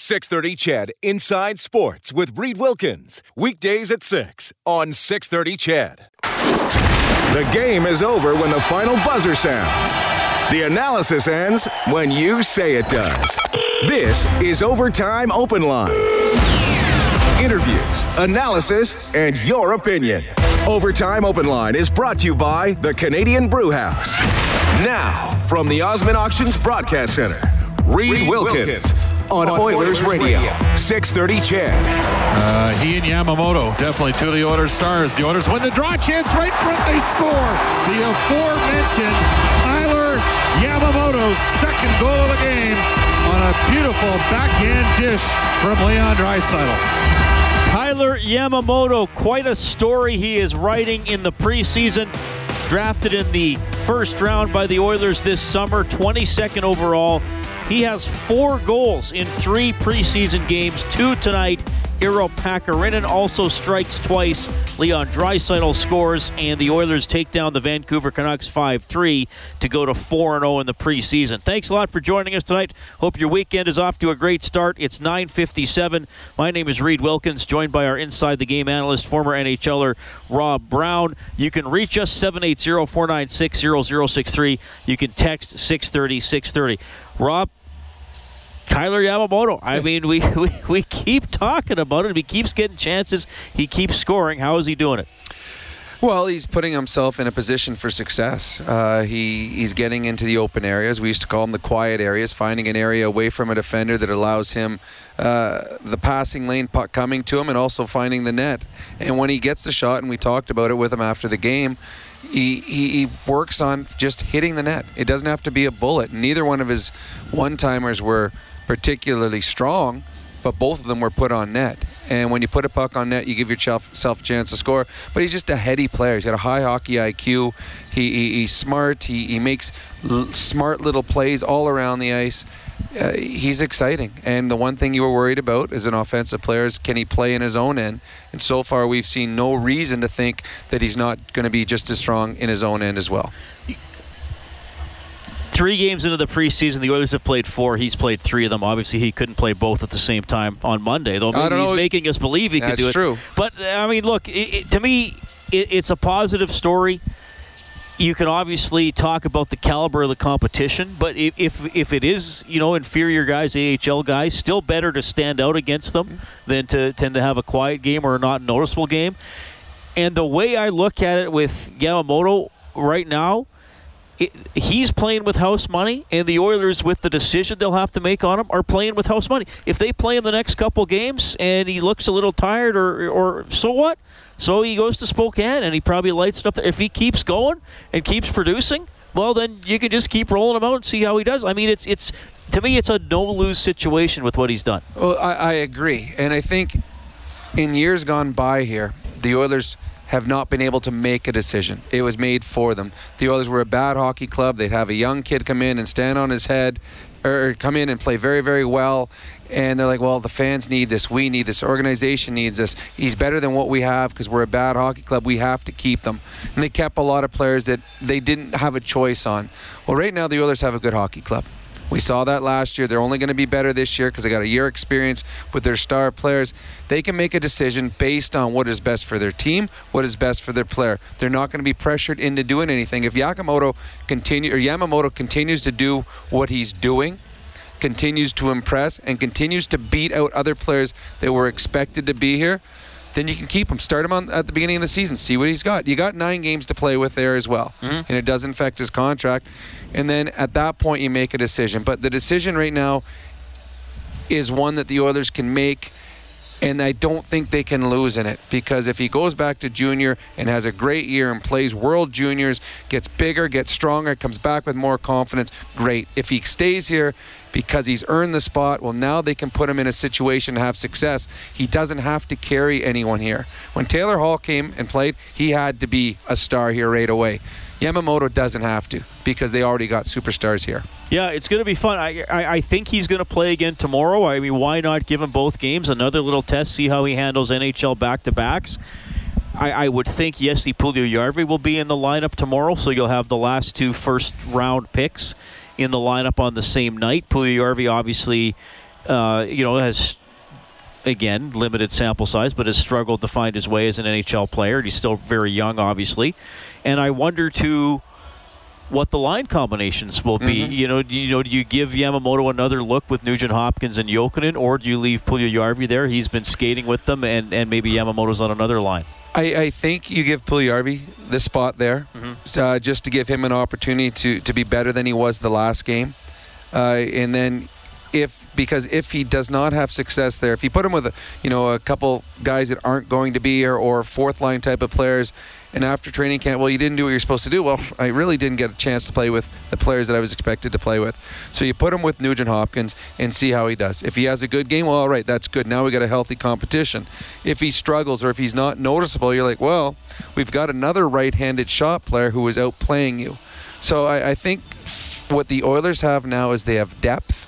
630 CHED Inside Sports with Reed Wilkins. Weekdays at 6 on 630 CHED. The game is over when the final buzzer sounds. The analysis ends when you say it does. This is Overtime Open Line. Interviews, analysis, and your opinion. Overtime Open Line is brought to you by the Canadian Brew House. Now, from the Osmond Auctions Broadcast Center, Reed Wilkins on Oilers Radio, 630 CHED. Uh, he and Yamamoto, definitely two of the Oilers stars. The Oilers win the draw chance right front. They score. The aforementioned Kailer Yamamoto's second goal of the game on a beautiful backhand dish from Leon Draisaitl. Kailer Yamamoto, quite a story he is writing in the preseason. Drafted in the first round by the Oilers this summer, 22nd overall. He has four goals in three preseason games, two tonight. Iiro Pakarinen also strikes twice. Leon Draisaitl scores, and the Oilers take down the Vancouver Canucks 5-3 to go to 4-0 in the preseason. Thanks a lot for joining us tonight. Hope your weekend is off to a great start. It's 9:57. My name is Reed Wilkins, joined by our Inside the Game analyst, former NHLer Rob Brown. You can reach us 780-496-0063. You can text 630-630. Rob, Kailer Yamamoto. I mean, we, we, we keep talking about it. He keeps getting chances. He keeps scoring. How is he doing it? Well, he's putting himself in a position for success. Uh, he he's getting into the open areas. We used to call them the quiet areas, finding an area away from a defender that allows him uh, the passing lane puck coming to him, and also finding the net. And when he gets the shot, and we talked about it with him after the game, he, he, he works on just hitting the net. It doesn't have to be a bullet. Neither one of his one timers were particularly strong, but both of them were put on net. And when you put a puck on net, you give yourself self a chance to score. But he's just a heady player. He's got a high hockey IQ. He, he he's smart. He, he makes l- smart little plays all around the ice. Uh, he's exciting. And the one thing you were worried about as an offensive player is can he play in his own end? And so far, we've seen no reason to think that he's not going to be just as strong in his own end as well three games into the preseason, the Oilers have played four. He's played three of them. Obviously, he couldn't play both at the same time on Monday, though. Maybe he's know. making us believe he That's could do it. true. But I mean, look, it, it, to me, it, it's a positive story. You can obviously talk about the caliber of the competition, but if, if if it is you know inferior guys, AHL guys, still better to stand out against them than to tend to have a quiet game or a not noticeable game. And the way I look at it with Yamamoto right now it, he's playing with house money, and the Oilers, with the decision they'll have to make on him, are playing with house money. If they play him the next couple games and he looks a little tired, or or so what? So he goes to Spokane and he probably lights it up there. If he keeps going and keeps producing, well, then you can just keep rolling him out and see how he does. I mean, it's it's to me, it's a no lose situation with what he's done. Well, I, I agree, and I think in years gone by here, the Oilers have not been able to make a decision. It was made for them. The Oilers were a bad hockey club. They'd have a young kid come in and stand on his head, or come in and play very, very well. And they're like, well, the fans need this. We need this. Organization needs this. He's better than what we have because we're a bad hockey club. We have to keep them. And they kept a lot of players that they didn't have a choice on. Well, right now, the Oilers have a good hockey club. We saw that last year. They're only going to be better this year because they got a year experience with their star players. They can make a decision based on what is best for their team, what is best for their player. They're not going to be pressured into doing anything. If Yamamoto continue or Yamamoto continues to do what he's doing, continues to impress and continues to beat out other players that were expected to be here, then you can keep him. Start him on at the beginning of the season. See what he's got. You got nine games to play with there as well, mm-hmm. and it doesn't affect his contract and then at that point you make a decision. But the decision right now is one that the Oilers can make And I don't think they can lose in it because if he goes back to junior and has a great year and plays World Juniors, gets bigger, gets stronger, comes back with more confidence, great. If he stays here because he's earned the spot, well, now they can put him in a situation to have success. He doesn't have to carry anyone here. When Taylor Hall came and played, he had to be a star here right away. Yamamoto doesn't have to because they already got superstars here. Yeah, it's going to be fun. I, I, I think he's going to play again tomorrow. I mean, why not give him both games? Another little test, see how he handles NHL back to backs. I, I would think yes, Jesse Puljujarvi will be in the lineup tomorrow, so you'll have the last two first round picks in the lineup on the same night. Puljujarvi obviously, uh, you know, has again limited sample size, but has struggled to find his way as an NHL player. He's still very young, obviously, and I wonder too what the line combinations will be. Mm-hmm. You know, do you know, do you give Yamamoto another look with Nugent Hopkins and Jokinen, or do you leave Puljujarvi there? He's been skating with them, and, and maybe Yamamoto's on another line. I, I think you give Puljujarvi the spot there, mm-hmm. uh, just to give him an opportunity to, to be better than he was the last game, uh, and then if because if he does not have success there, if you put him with a, you know a couple guys that aren't going to be here or fourth line type of players, and after training camp, well, you didn't do what you're supposed to do. Well, I really didn't get a chance to play with the players that I was expected to play with. So you put him with Nugent Hopkins and see how he does. If he has a good game, well, all right, that's good. Now we got a healthy competition. If he struggles or if he's not noticeable, you're like, well, we've got another right-handed shot player who is outplaying you. So I, I think what the Oilers have now is they have depth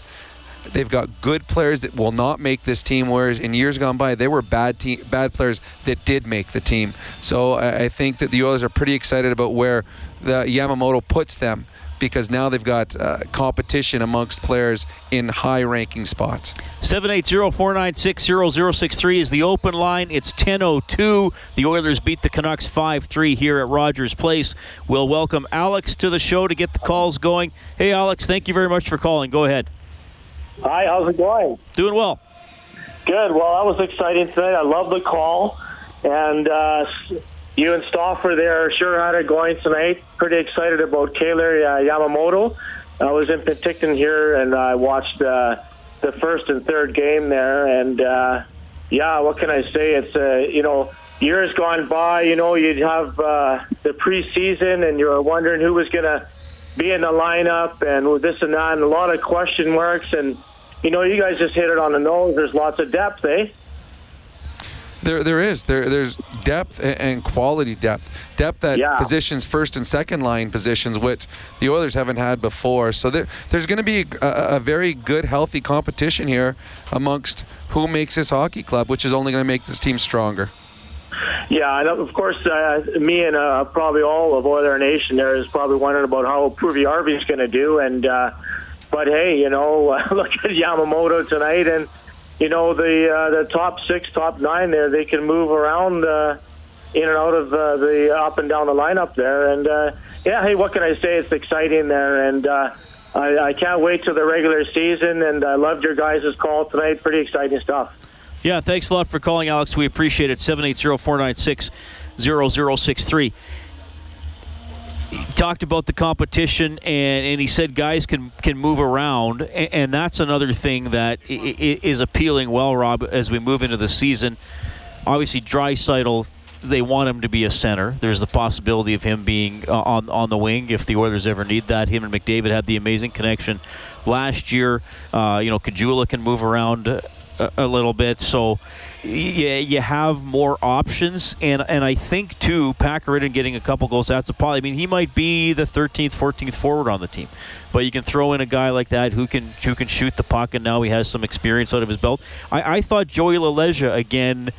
They've got good players that will not make this team, whereas in years gone by, they were bad team, bad players that did make the team. So I, I think that the Oilers are pretty excited about where the Yamamoto puts them because now they've got uh, competition amongst players in high ranking spots. 780-496-0063 is the open line. It's 10:02. The Oilers beat the Canucks 5-3 here at Rogers Place. We'll welcome Alex to the show to get the calls going. Hey Alex, thank you very much for calling. Go ahead. Hi, how's it going? Doing well. Good. Well, that was exciting tonight. I love the call. And uh, you and Stauffer there sure had it going tonight. Pretty excited about Kailer uh, Yamamoto. I was in Penticton here and I watched uh, the first and third game there. And uh, yeah, what can I say? It's, uh, you know, years gone by, you know, you'd have uh, the preseason and you're wondering who was going to be in the lineup and this and that and a lot of question marks. And you know, you guys just hit it on the nose. There's lots of depth, eh? There, there is. There, there's depth and quality depth. Depth at yeah. positions, first and second line positions, which the Oilers haven't had before. So there, there's going to be a, a, very good, healthy competition here amongst who makes this hockey club, which is only going to make this team stronger. Yeah, and of course, uh, me and uh, probably all of Oiler Nation there is probably wondering about how Puljujarvi is going to do, and. Uh, but hey, you know, look at Yamamoto tonight, and you know the uh, the top six, top nine there, they can move around uh, in and out of uh, the up and down the lineup there. And uh, yeah, hey, what can I say? It's exciting there, and uh, I, I can't wait till the regular season. And I loved your guys' call tonight. Pretty exciting stuff. Yeah, thanks a lot for calling, Alex. We appreciate it. Seven eight zero four nine six zero zero six three he talked about the competition and, and he said guys can can move around and, and that's another thing that I, I, is appealing well Rob as we move into the season. Obviously Draisaitl they want him to be a center. There's the possibility of him being uh, on on the wing if the Oilers ever need that. Him and McDavid had the amazing connection last year. Uh, you know Caggiula can move around a, a little bit. So yeah, you have more options, and and I think too, Packard getting a couple goals. That's a probably. I mean, he might be the 13th, 14th forward on the team, but you can throw in a guy like that who can who can shoot the puck, and now he has some experience out of his belt. I, I thought Joey LaLeggia again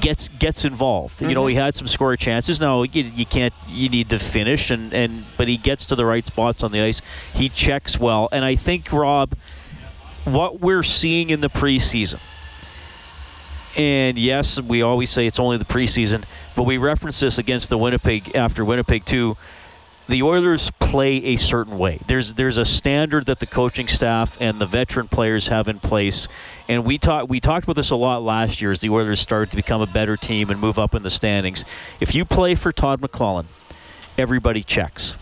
gets gets involved. Mm-hmm. You know, he mm-hmm. had some scoring chances. Now you, you, can't. You need to finish, and and but he gets to the right spots on the ice. He checks well, and I think Rob, what we're seeing in the preseason and yes, we always say it's only the preseason, but we reference this against the Winnipeg after Winnipeg 2. The Oilers play a certain way. There's there's a standard that the coaching staff and the veteran players have in place, and we talked we talked about this a lot last year as the Oilers started to become a better team and move up in the standings. If you play for Todd McLellan, everybody checks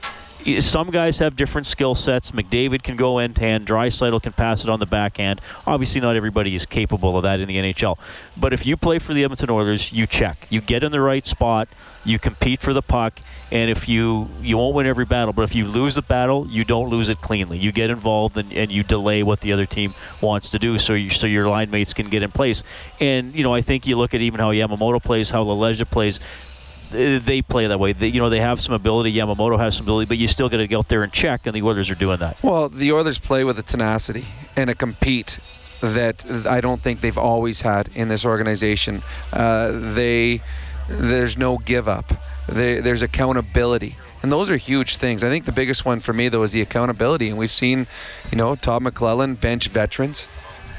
some guys have different skill sets. McDavid can go end to hand. Draisaitl can pass it on the backhand. Obviously, not everybody is capable of that in the NHL. But if you play for the Edmonton Oilers, you check. You get in the right spot. You compete for the puck. And if you you won't win every battle, but if you lose a battle, you don't lose it cleanly. You get involved and, and you delay what the other team wants to do, so you, so your line mates can get in place. And you know, I think you look at even how Yamamoto plays, how LaLeggia plays they play that way. They, you know, they have some ability. Yamamoto has some ability, but you still got to get out there and check, and the Oilers are doing that. Well, the Oilers play with a tenacity and a compete that I don't think they've always had in this organization. Uh, they there's no give up. They, there's accountability. And those are huge things. I think the biggest one for me, though, is the accountability. And we've seen, you know, Todd McLellan bench veterans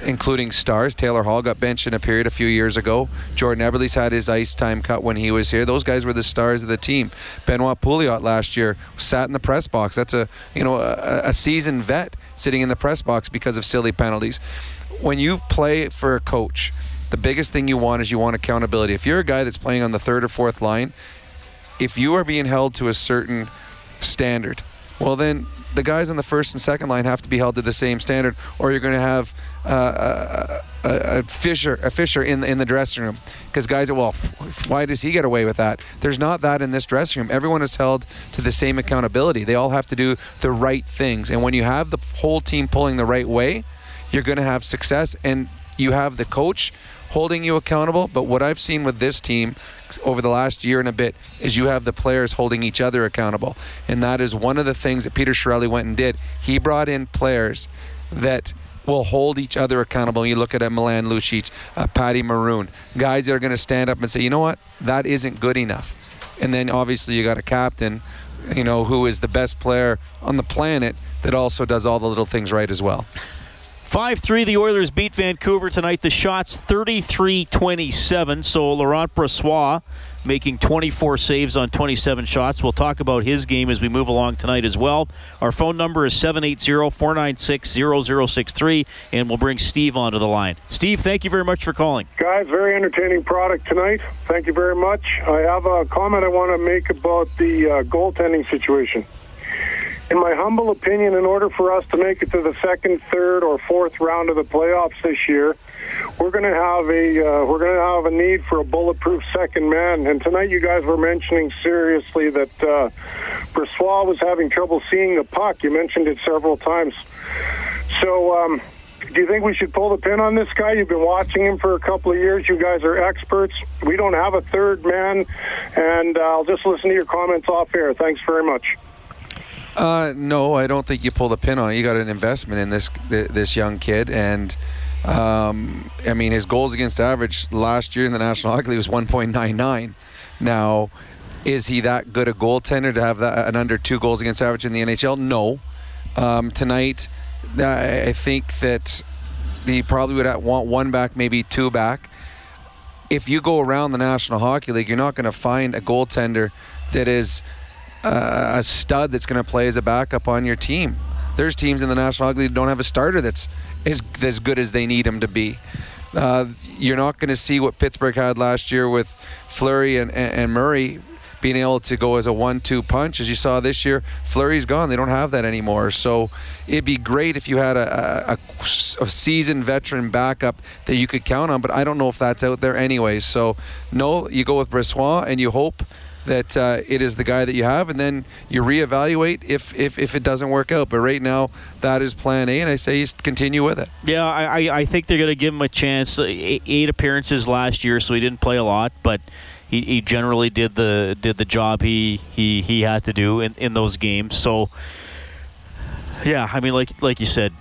including stars. Taylor Hall got benched in a period a few years ago. Jordan Eberle's had his ice time cut when he was here. Those guys were the stars of the team. Benoit Pouliot last year sat in the press box. That's a you know a, a seasoned vet sitting in the press box because of silly penalties. When you play for a coach, the biggest thing you want is you want accountability. If you're a guy that's playing on the third or fourth line, if you are being held to a certain standard, well then the guys on the first and second line have to be held to the same standard, or you're going to have uh, a, a, a, fissure, a fissure in in the dressing room. Because guys, well, why does he get away with that? There's not that in this dressing room. Everyone is held to the same accountability. They all have to do the right things, and when you have the whole team pulling the right way, you're going to have success. And you have the coach holding you accountable. But what I've seen with this team over the last year and a bit is you have the players holding each other accountable. And that is one of the things that Peter Chiarelli went and did. He brought in players that will hold each other accountable. You look at a Milan Lucic, uh, a Patty Maroon, guys that are going to stand up and say, you know what, that isn't good enough. And then obviously you got a captain, you know, who is the best player on the planet that also does all the little things right as well. 5 3, the Oilers beat Vancouver tonight. The shots 33 27. So Laurent Brossoit making 24 saves on 27 shots. We'll talk about his game as we move along tonight as well. Our phone number is 780 496 0063, and we'll bring Steve onto the line. Steve, thank you very much for calling. Guys, very entertaining product tonight. Thank you very much. I have a comment I want to make about the uh, goaltending situation in my humble opinion, in order for us to make it to the second, third, or fourth round of the playoffs this year, we're going to have a uh, we're going to have a need for a bulletproof second man. And tonight, you guys were mentioning seriously that uh, was having trouble seeing the puck. You mentioned it several times. So. Um, do you think we should pull the pin on this guy? You've been watching him for a couple of years. You guys are experts. We don't have a third man, and uh, I'll just listen to your comments off air. Thanks very much. Uh, no, I don't think you pull the pin on it. You got an investment in this this young kid, and um, I mean his goals against average last year in the National Hockey League was 1.99. Now, is he that good a goaltender to have that an under two goals against average in the NHL? No. Um, tonight, I think that he probably would want one back, maybe two back. If you go around the National Hockey League, you're not going to find a goaltender that is a stud that's going to play as a backup on your team. There's teams in the National Hockey League that don't have a starter that's as, as good as they need him to be. Uh, you're not going to see what Pittsburgh had last year with Fleury and, and, and Murray being able to go as a one-two punch. As you saw this year, Fleury's gone. They don't have that anymore. So it'd be great if you had a, a, a, seasoned veteran backup that you could count on. But I don't know if that's out there anyway. So no, you go with Brossoit and you hope that uh, it is the guy that you have, and then you reevaluate if, if if it doesn't work out. But right now, that is Plan A, and I say continue with it. Yeah, I I think they're going to give him a chance. Eight appearances last year, so he didn't play a lot, but. He, he generally did the did the job he, he, he had to do in, in those games. So, yeah, I mean, like like you said,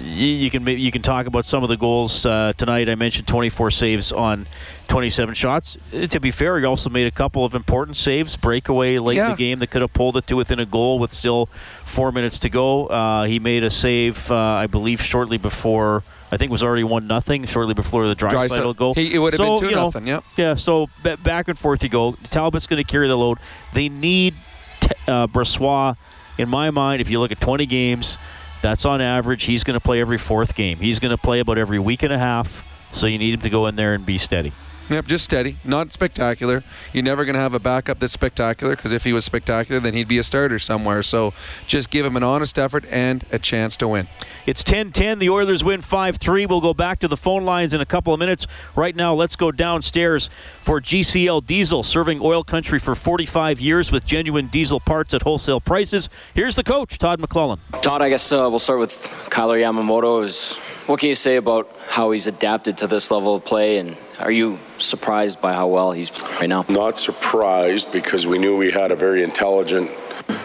you can you can talk about some of the goals uh, tonight. I mentioned 24 saves on 27 shots. Uh, to be fair, he also made a couple of important saves, breakaway late yeah. in the game that could have pulled it to within a goal with still four minutes to go. Uh, he made a save, uh, I believe, shortly before. I think it was already one nothing shortly before the Draisaitl goal. He, it would have so, been two nothing. Yep. Yeah. So back and forth you go. Talbot's going to carry the load. They need t- uh, Brossoit. In my mind, if you look at 20 games that's on average. He's going to play every fourth game. He's going to play about every week and a half. So you need him to go in there and be steady. Yep, just steady, not spectacular. You're never going to have a backup that's spectacular because if he was spectacular, then he'd be a starter somewhere. So just give him an honest effort and a chance to win. It's 10-10. The Oilers win 5-3. We'll go back to the phone lines in a couple of minutes. Right now, let's go downstairs for GCL Diesel, serving oil country for 45 years with genuine diesel parts at wholesale prices. Here's the coach, Todd McLellan. Todd, I guess uh, we'll start with Kailer Yamamoto. What can you say about how he's adapted to this level of play, and are you surprised by how well he's playing right now? Not surprised because we knew we had a very intelligent,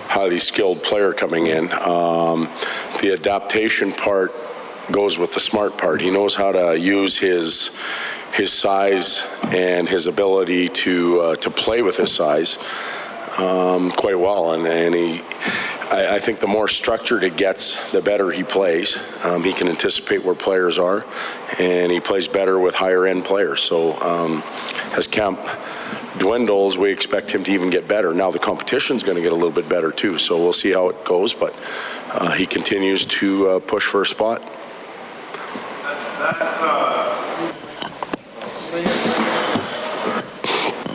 highly skilled player coming in. Um, the adaptation part goes with the smart part. He knows how to use his his size and his ability to uh, to play with his size um, quite well, and, and he I, I, think the more structured it gets, the better he plays. Um, he can anticipate where players are, and he plays better with higher end players. So um, as camp dwindles, we expect him to even get better. Now the competition is going to get a little bit better too, so we'll see how it goes. But uh, he continues to uh, push for a spot.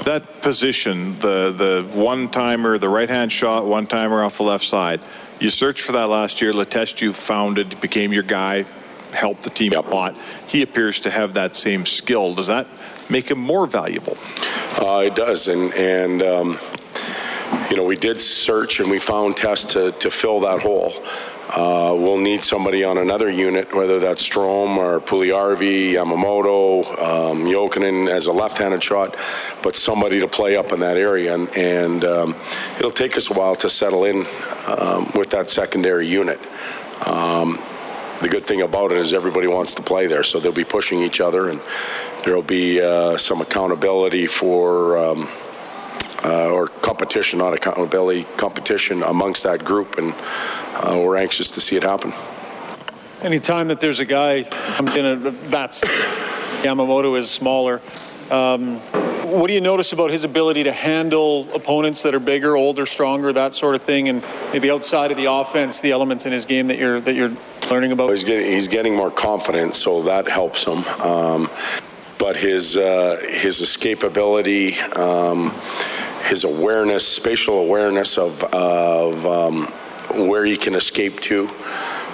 That position, the the one timer, the right hand shot, one timer off the left side. You searched for that last year. Letestu found it, became your guy, helped the team a lot. He appears to have that same skill. Does that make him more valuable? Uh, it does, and and. Um, you know, we did search and we found tests to, to fill that hole. Uh, we'll need somebody on another unit, whether that's Strome or Puljujarvi, Yamamoto, um, Jokinen as a left-handed shot, but somebody to play up in that area. And, and um, it'll take us a while to settle in um, with that secondary unit. Um, the good thing about it is everybody wants to play there, so they'll be pushing each other, and there'll be uh, some accountability for um, uh, or competition, not accountability, competition amongst that group, and uh, we're anxious to see it happen. Anytime that there's a guy, I'm gonna that's Yamamoto is smaller. Um, what do you notice about his ability to handle opponents that are bigger, older, stronger, that sort of thing, and maybe outside of the offense, the elements in his game that you're that you're learning about? He's getting, he's getting more confidence, so that helps him. Um, but his uh, his escapability. Um, his awareness, spatial awareness of, of um, where he can escape to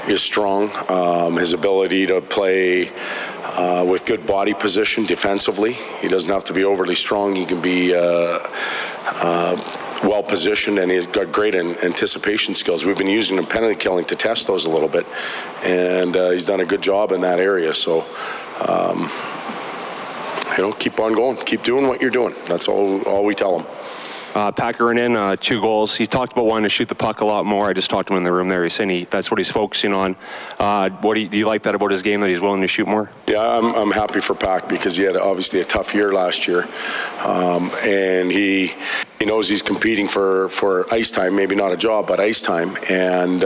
is strong. Um, his ability to play uh, with good body position defensively. He doesn't have to be overly strong. He can be uh, uh, well positioned, and he's got great anticipation skills. We've been using him penalty killing to test those a little bit, and uh, he's done a good job in that area. So. Um, you know, keep on going. Keep doing what you're doing. That's all. All we tell him. Uh, in uh, two goals. He talked about wanting to shoot the puck a lot more. I just talked to him in the room there. He's saying he, that's what he's focusing on. Uh, what do you, do you, like that about his game that he's willing to shoot more? Yeah, I'm, I'm happy for Pack because he had obviously a tough year last year, um, and he he knows he's competing for for ice time. Maybe not a job, but ice time, and.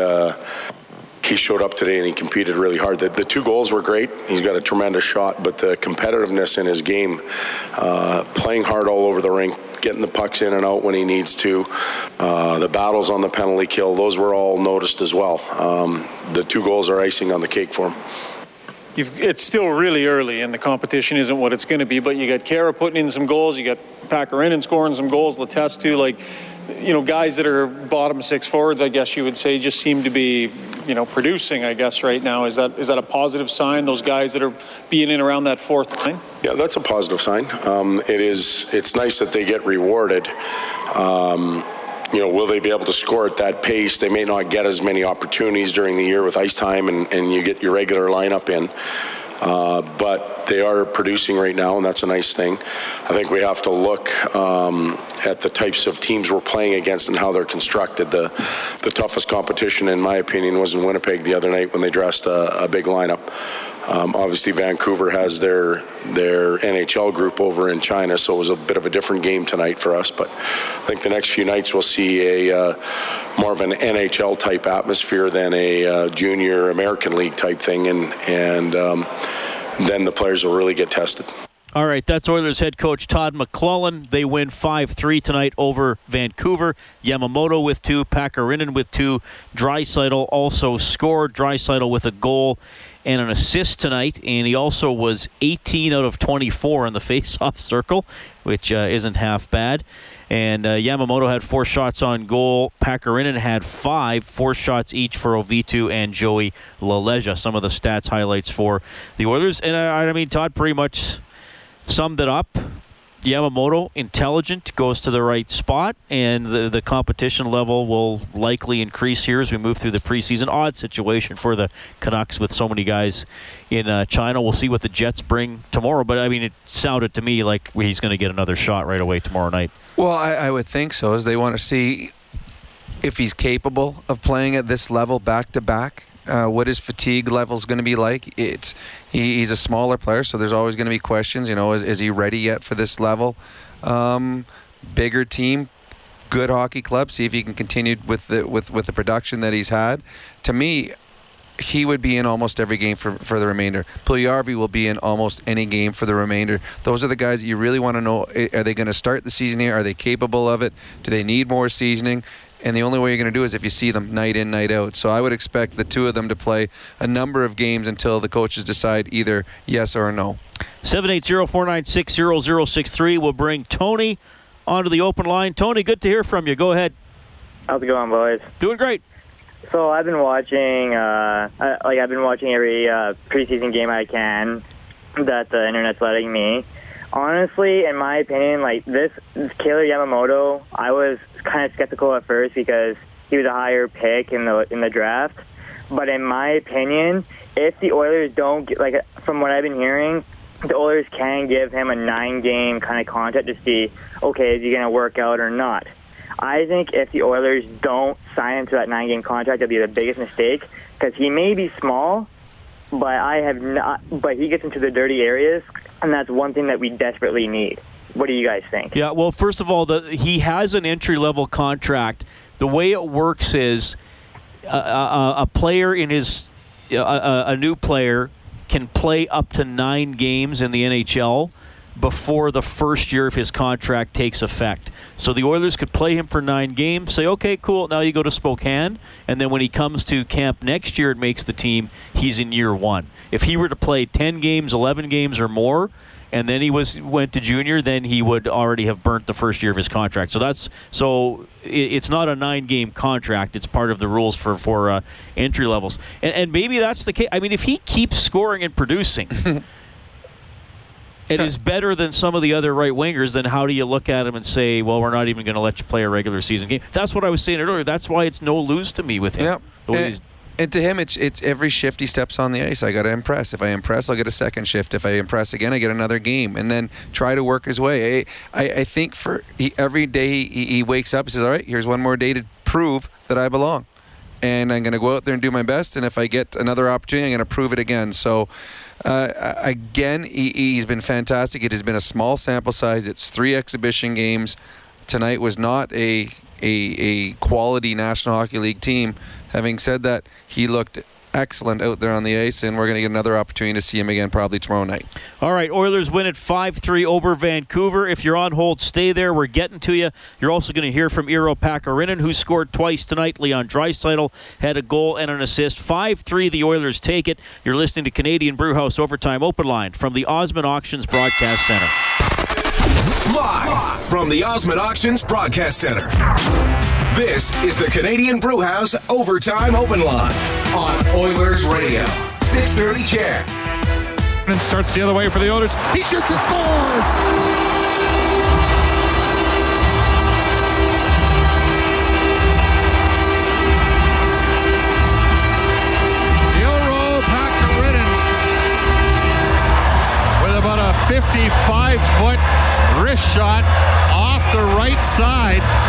He showed up today and he competed really hard. The, the, two goals were great. He's got a tremendous shot, but the competitiveness in his game, uh, playing hard all over the rink, getting the pucks in and out when he needs to. Uh, the battles on the penalty kill, those were all noticed as well. Um, the two goals are icing on the cake for him. You've, it's still really early, and the competition isn't what it's going to be. But you got Khaira putting in some goals, you got Packer in and scoring some goals, Letestu, like you know, guys that are bottom six forwards, I guess you would say, just seem to be, you know, producing. I guess right now is that is that a positive sign? Those guys that are being in around that fourth line. Yeah, that's a positive sign. Um, it is. It's nice that they get rewarded. Um, you know, will they be able to score at that pace? They may not get as many opportunities during the year with ice time, and, and you get your regular lineup in. Uh, but they are producing right now, and that's a nice thing. I think we have to look um, at the types of teams we're playing against and how they're constructed. The the toughest competition, in my opinion, was in Winnipeg the other night when they dressed a, a big lineup. Um, obviously, Vancouver has their their NHL group over in China, so it was a bit of a different game tonight for us. But I think the next few nights we'll see a uh, more of an NHL type atmosphere than a uh, junior American League type thing, and and um, then the players will really get tested. All right, that's Oilers head coach Todd McLellan. They win 5 3 tonight over Vancouver. Yamamoto with two, Pakarinen with two. Draisaitl also scored. Draisaitl with a goal and an assist tonight, and he also was 18 out of 24 in the face-off circle, which uh, isn't half bad. And uh, Yamamoto had four shots on goal. Pakarinen had five, four shots each for Ovitu and Joey LaLeggia. Some of the stats highlights for the Oilers, and uh, I mean Todd pretty much summed it up. Yamamoto, intelligent, goes to the right spot, and the, the competition level will likely increase here as we move through the preseason. Odd situation for the Canucks with so many guys in uh, China. We'll see what the Jets bring tomorrow, but I mean, it sounded to me like he's going to get another shot right away tomorrow night. Well, I, I would think so, as they want to see if he's capable of playing at this level back to back. Uh, what his fatigue level is going to be like. It's he, he's a smaller player, so there's always going to be questions. You know, is, is he ready yet for this level? Um, bigger team, good hockey club. See if he can continue with the with with the production that he's had. To me, he would be in almost every game for, for the remainder. Puljujarvi will be in almost any game for the remainder. Those are the guys that you really want to know. Are they going to start the season here? Are they capable of it? Do they need more seasoning? And the only way you're going to do is if you see them night in, night out. So I would expect the two of them to play a number of games until the coaches decide either yes or no. 780-496-0063 will bring Tony onto the open line. Tony, good to hear from you. Go ahead. How's it going, boys? Doing great. So I've been watching, uh, like I've been watching every uh, preseason game I can that the internet's letting me. Honestly, in my opinion, like this, this Kailer Yamamoto, I was kind of skeptical at first because he was a higher pick in the in the draft. But in my opinion, if the Oilers don't get like from what I've been hearing, the Oilers can give him a nine-game kind of contract to see, okay, is he going to work out or not? I think if the Oilers don't sign him to that nine-game contract, that'd be the biggest mistake because he may be small, but I have not. But he gets into the dirty areas, and that's one thing that we desperately need. What do you guys think? Yeah, well, first of all, the, he has an entry level contract. The way it works is a, a, a player in his a, a new player can play up to nine games in the NHL before the first year of his contract takes effect. So the Oilers could play him for nine games, say, okay, cool, now you go to Spokane, and then when he comes to camp next year and makes the team, he's in year one. If he were to play 10 games, 11 games, or more, and then he was went to junior, then he would already have burnt the first year of his contract. So that's so it's not a nine game contract. It's part of the rules for for uh, entry levels, and, and maybe that's the case. I mean, if he keeps scoring and producing. it is better than some of the other right wingers, then how do you look at him and say, well, we're not even going to let you play a regular season game? That's what I was saying earlier. That's why it's no lose to me with him. Yep. And, and, to him, it's it's every shift he steps on the ice. I got to impress. If I impress, I'll get a second shift. If I impress again, I get another game, and then try to work his way. I I, I think for he, every day he, he wakes up, he says, all right, here's one more day to prove that I belong and I'm going to go out there and do my best. And if I get another opportunity, I'm going to prove it again. So, uh, again, he, has been fantastic. It has been a small sample size. It's three exhibition games. Tonight was not a a, a quality National Hockey League team. Having said that, he looked excellent out there on the ice, and we're going to get another opportunity to see him again probably tomorrow night. All right, Oilers win at 5 3 over Vancouver. If you're on hold, stay there. We're getting to you. You're also going to hear from Iiro Pakarinen, who scored twice tonight. Leon Draisaitl had a goal and an assist. 5 3, the Oilers take it. You're listening to Canadian Brewhouse Overtime Open Line from the Osmond Auctions Broadcast Center. Live from the Osmond Auctions Broadcast Center. This is the Canadian Brewhouse Overtime Open Line on Oilers Radio. 630 CHED. And starts the other way for the Oilers. He shoots and scores! about a 55 foot wrist shot off the right side.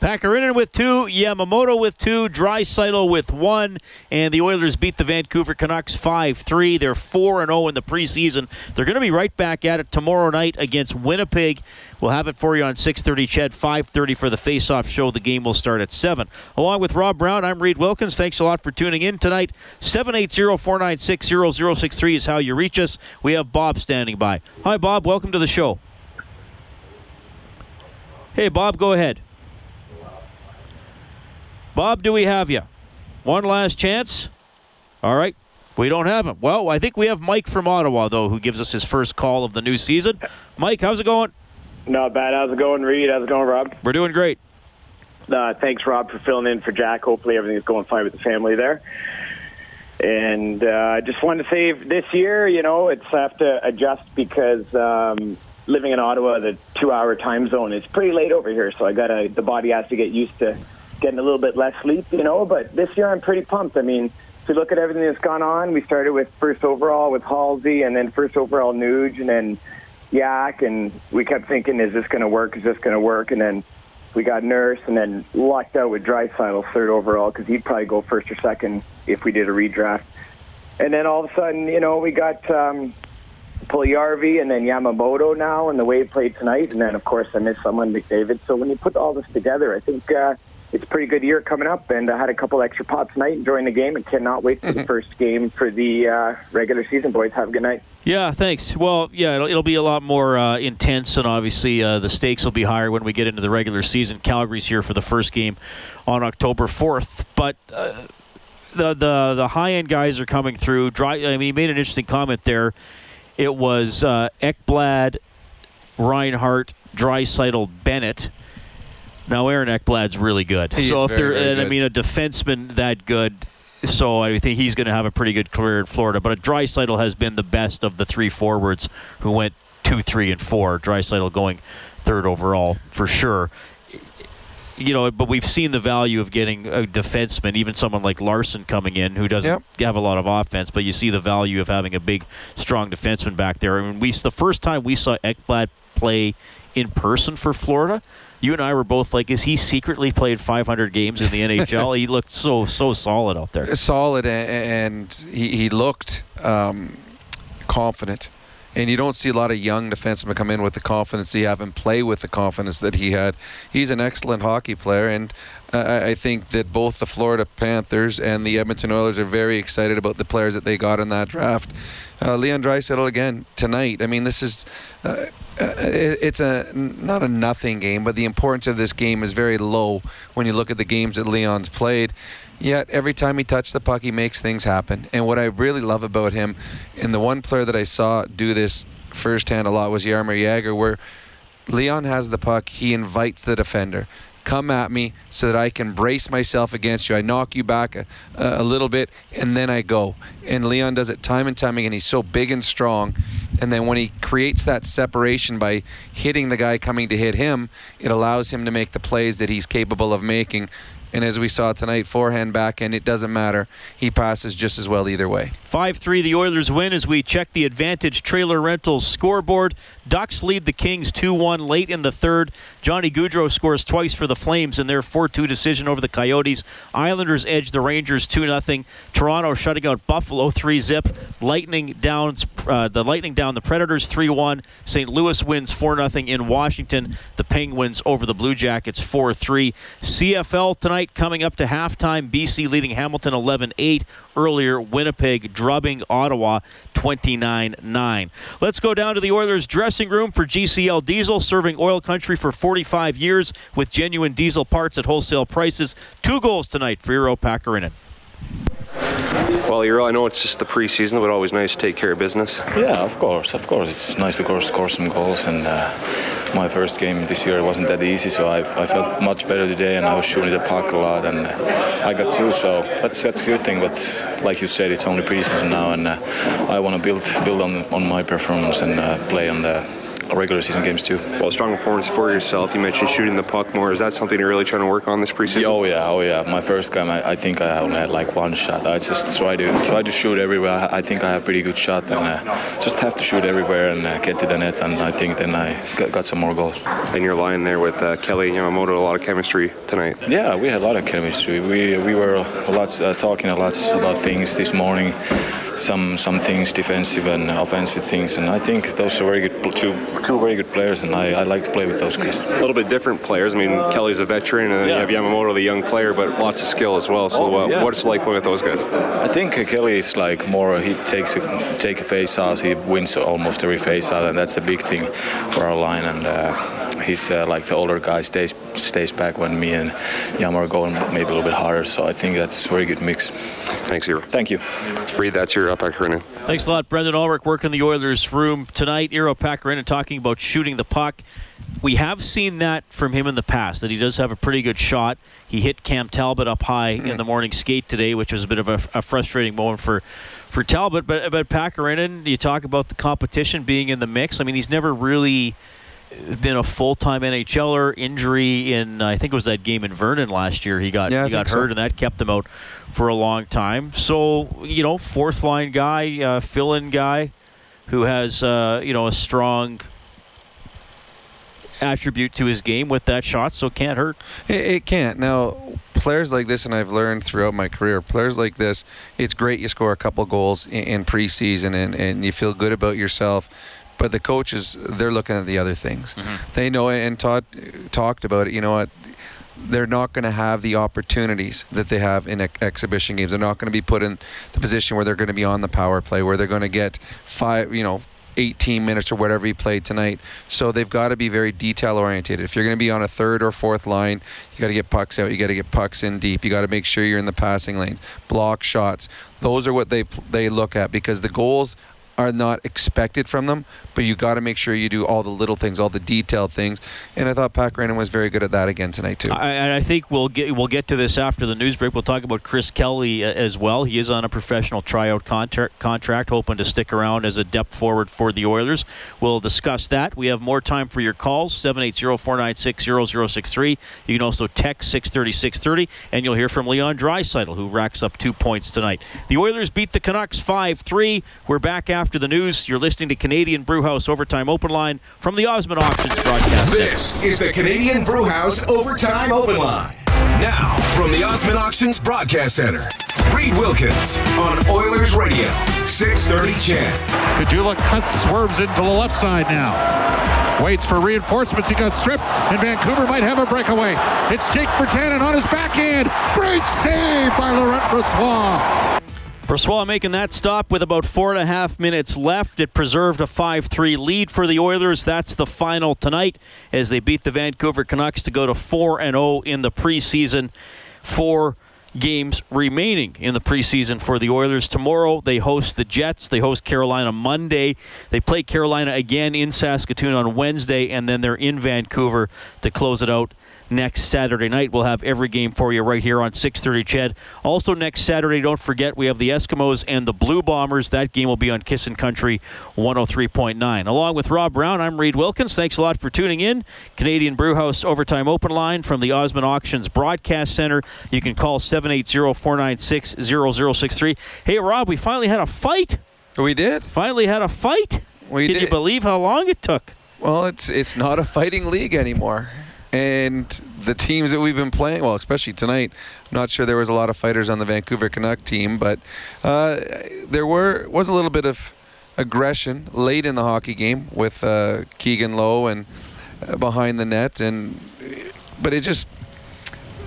Pakarinen with two, Yamamoto with two, Draisaitl with one, and the Oilers beat the Vancouver Canucks 5-3. They're 4-0 in the preseason. They're going to be right back at it tomorrow night against Winnipeg. We'll have it for you on 6:30 CHED 5:30 for the face-off show. The game will start at 7. Along with Rob Brown, I'm Reed Wilkins. Thanks a lot for tuning in tonight. 780-496-0063 is how you reach us. We have Bob standing by. Hi Bob, welcome to the show. Hey Bob, go ahead. Bob, do we have you? One last chance? All right. We don't have him. Well, I think we have Mike from Ottawa, though, who gives us his first call of the new season. Mike, how's it going? Not bad. How's it going, Reed? How's it going, Rob? We're doing great. Uh, thanks, Rob, for filling in for Jack. Hopefully, everything's going fine with the family there. And uh, I just wanted to say this year, you know, it's I have to adjust because um, living in Ottawa, the two-hour time zone, it's pretty late over here. So I got to the body has to get used to getting a little bit less sleep, you know. But this year, I'm pretty pumped. I mean, if you look at everything that's gone on, we started with first overall with Halsey, and then first overall Nuge, and then Yak, and we kept thinking, is this going to work? Is this going to work? And then we got Nurse, and then locked out with Draisaitl third overall because he'd probably go first or second if we did a redraft. And then all of a sudden, you know, we got um, Puljujarvi and then Yamamoto now, and the way he played tonight. And then, of course, I missed someone, McDavid. So when you put all this together, I think uh, it's a pretty good year coming up. And I had a couple extra pots tonight enjoying the game and cannot wait for the first game for the uh, regular season, boys. Have a good night. Yeah, thanks. Well, yeah, it'll, it'll be a lot more uh, intense, and obviously uh, the stakes will be higher when we get into the regular season. Calgary's here for the first game on October 4th, but uh, the the the high end guys are coming through. Dry. I mean, he made an interesting comment there. It was uh, Ekblad, Reinhart, Draisaitl, Bennett. Now Aaron Ekblad's really good. He so if very, they're, very and I mean, a defenseman that good. So I think he's going to have a pretty good career in Florida. But a Draisaitl has been the best of the three forwards who went two, three, and four. Draisaitl going third overall for sure. You know, but we've seen the value of getting a defenseman, even someone like Larsson coming in who doesn't have a lot of offense, but you see the value of having a big, strong defenseman back there. I mean, we the first time we saw Ekblad play in person for Florida, you and I were both like, "Is he secretly played 500 games in the NHL?" he looked so so solid out there. solid, and he, he looked um, confident. And you don't see a lot of young defensemen come in with the confidence he have and play with the confidence that he had. He's an excellent hockey player, and uh, I- think that both the Florida Panthers and the Edmonton Oilers are very excited about the players that they got in that draft. Uh, Leon Draisaitl again tonight. I mean, this is uh, uh, it's a not a nothing game, but the importance of this game is very low when you look at the games that Leon's played. Yet every time he touches the puck, he makes things happen. And what I really love about him, and the one player that I saw do this firsthand a lot was Jaromir Jagr, where Leon has the puck, he invites the defender. Come at me so that I can brace myself against you. I knock you back a, a little bit, and then I go. And Leon does it time and time again. He's so big and strong. And then when he creates that separation by hitting the guy coming to hit him, it allows him to make the plays that he's capable of making. And as we saw tonight, forehand, backhand, it doesn't matter. He passes just as well either way. 5 3, the Oilers win as we check the Advantage Trailer Rentals scoreboard. Ducks lead the Kings 2 1 late in the third. Johnny Gaudreau scores twice for the Flames in their 4 2 decision over the Coyotes. Islanders edge the Rangers 2 0. Toronto shutting out Buffalo 3 zip. Lightning down, uh, the Lightning down the Predators 3 1. St. Louis wins 4 0 in Washington. The Penguins over the Blue Jackets 4 3. CFL tonight coming up to halftime. BC leading Hamilton 11 8. Earlier, Winnipeg drubbing Ottawa 29 9. Let's go down to the Oilers dressing room for GCL Diesel, serving oil country for 45 years with genuine diesel parts at wholesale prices. Two goals tonight for Iiro Pakarinen. Well, you're, I know it's just the preseason, but always nice to take care of business. Yeah, of course, of course. It's nice to score, score some goals. And uh, my first game this year wasn't that easy, so I, I felt much better today, and I was shooting the puck a lot, and I got two, so that's that's a good thing. But like you said, it's only preseason now, and uh, I want to build build on, on my performance and uh, play on the regular season games too. Well, strong performance for yourself. You mentioned shooting the puck more. Is that something you're really trying to work on this preseason? Oh yeah, oh yeah. My first game, I, I think I only had like one shot. I just try to try to shoot everywhere. I think I have pretty good shot, and uh, just have to shoot everywhere and uh, get to the net. And I think then I got, got some more goals. And you're lying there with uh, Kelly Yamamoto, a lot of chemistry tonight. Yeah, we had a lot of chemistry. We we were a lot uh, talking a lot about things this morning. Some some things defensive and offensive things, and I think those are very good two two very good players, and I, I like to play with those guys. A little bit different players. I mean, Kelly's a veteran, and Yeah. you have Yamamoto, the young player, but lots of skill as well. So, Oh, uh, yeah. what's it like playing with those guys? I think Kelly is like more. He takes a, take a face out. He wins almost every face out, and that's a big thing for our line. And uh, he's uh, like the older guy stays stays back when me and Yammer are going maybe a little bit harder. So I think that's a very good mix. Thanks, Iiro. Thank you. Reed, that's your uh, up Pakarinen. Thanks a lot, Brendan Ulrich, working the Oilers' room tonight. Iiro Pakarinen talking about shooting the puck. We have seen that from him in the past, that he does have a pretty good shot. He hit Cam Talbot up high in the morning skate today, which was a bit of a, a frustrating moment for, for Talbot. But, but Pakarinen, you talk about the competition being in the mix. I mean, he's never really been a full-time NHLer. Injury in I think it was that game in Vernon last year. He got Yeah, he got think so. hurt, and that kept him out for a long time. So you know, fourth line guy, uh, fill-in guy, who has uh, you know a strong attribute to his game with that shot, so can't hurt. It, it can't. Now, players like this, and I've learned throughout my career, players like this, it's great you score a couple goals in, in preseason and, and you feel good about yourself. But the coaches, they're looking at the other things. Mm-hmm. They know, and Todd talked about it. You know what? They're not going to have the opportunities that they have in ex- exhibition games. They're not going to be put in the position where they're going to be on the power play, where they're going to get five, you know, 18 minutes or whatever he played tonight. So they've got to be very detail oriented. If you're going to be on a third or fourth line, you got to get pucks out. You got to get pucks in deep. You got to make sure you're in the passing lanes, block shots. Those are what they they look at because the goals are not expected from them, but you got to make sure you do all the little things, all the detailed things. And I thought Pat Grannon was very good at that again tonight too. I, and I think we'll get we'll get to this after the news break. We'll talk about Chris Kelly uh, as well. He is on a professional tryout contract, contract, hoping to stick around as a depth forward for the Oilers. We'll discuss that. We have more time for your calls 780-496-0063. You can also text 630-630, and you'll hear from Leon Draisaitl, who racks up two points tonight. The Oilers beat the Canucks 5-3. We're back after the news. You're listening to Canadian Brewhouse Overtime Open Line from the Osmond Auctions broadcast. Center. This is the Canadian Brewhouse Overtime Open Line. Now, from the Osmond Auctions Broadcast Center, Reed Wilkins on Oilers Radio, 630 CHED. Caggiula cuts, swerves into the left side now. Waits for reinforcements. He got stripped, and Vancouver might have a breakaway. It's Jake Virtanen on his backhand. Great save by Laurent Brossoit. Brossoit making that stop with about four and a half minutes left. It preserved a 5 3 lead for the Oilers. That's the final tonight as they beat the Vancouver Canucks to go to 4 and 0 in the preseason. Four games remaining in the preseason for the Oilers. Tomorrow they host the Jets. They host Carolina Monday. They play Carolina again in Saskatoon on Wednesday, and then they're in Vancouver to close it out next Saturday night. We'll have every game for you right here on 6:30 CHED. Also next Saturday, don't forget we have the Eskimos and the Blue Bombers. That game will be on Kissin Country 103.9. Along with Rob Brown, I'm Reed Wilkins. Thanks a lot for tuning in. Canadian Brewhouse Overtime Open Line from the Osmond Auctions Broadcast Center. You can call 780-496-0063. Hey Rob, we finally had a fight. We did. Finally had a fight. We did. Can you believe how long it took? Well, it's it's not a fighting league anymore. And the teams that we've been playing, well, especially tonight, I'm not sure there was a lot of fighters on the Vancouver Canuck team, but uh, there were was a little bit of aggression late in the hockey game with uh, Keegan Lowe and uh, behind the net, and but it just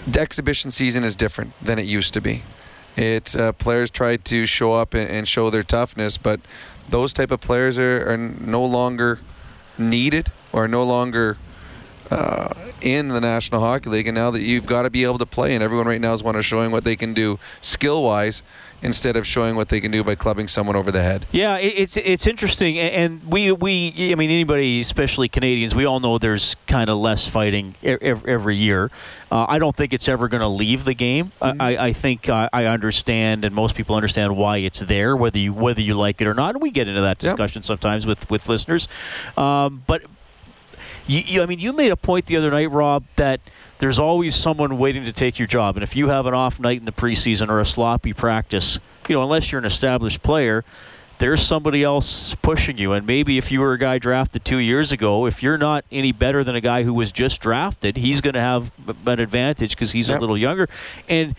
the exhibition season is different than it used to be. It's uh, players try to show up and, and show their toughness, but those type of players are, are no longer needed or no longer uh, in the National Hockey League. And now that you've got to be able to play, and everyone right now is want to showing what they can do skill wise, instead of showing what they can do by clubbing someone over the head. Yeah, it's it's interesting, and we we I mean anybody, especially Canadians, we all know there's kind of less fighting e- every year. Uh, I don't think it's ever going to leave the game. I- I, I think uh, I understand, and most people understand why it's there, whether you whether you like it or not. And we get into that discussion sometimes with with listeners, um, but you, you, I mean, you made a point the other night, Rob, that there's always someone waiting to take your job, and if you have an off night in the preseason or a sloppy practice, you know, unless you're an established player, there's somebody else pushing you. And maybe if you were a guy drafted two years ago, if you're not any better than a guy who was just drafted, he's going to have an advantage because he's a little younger. And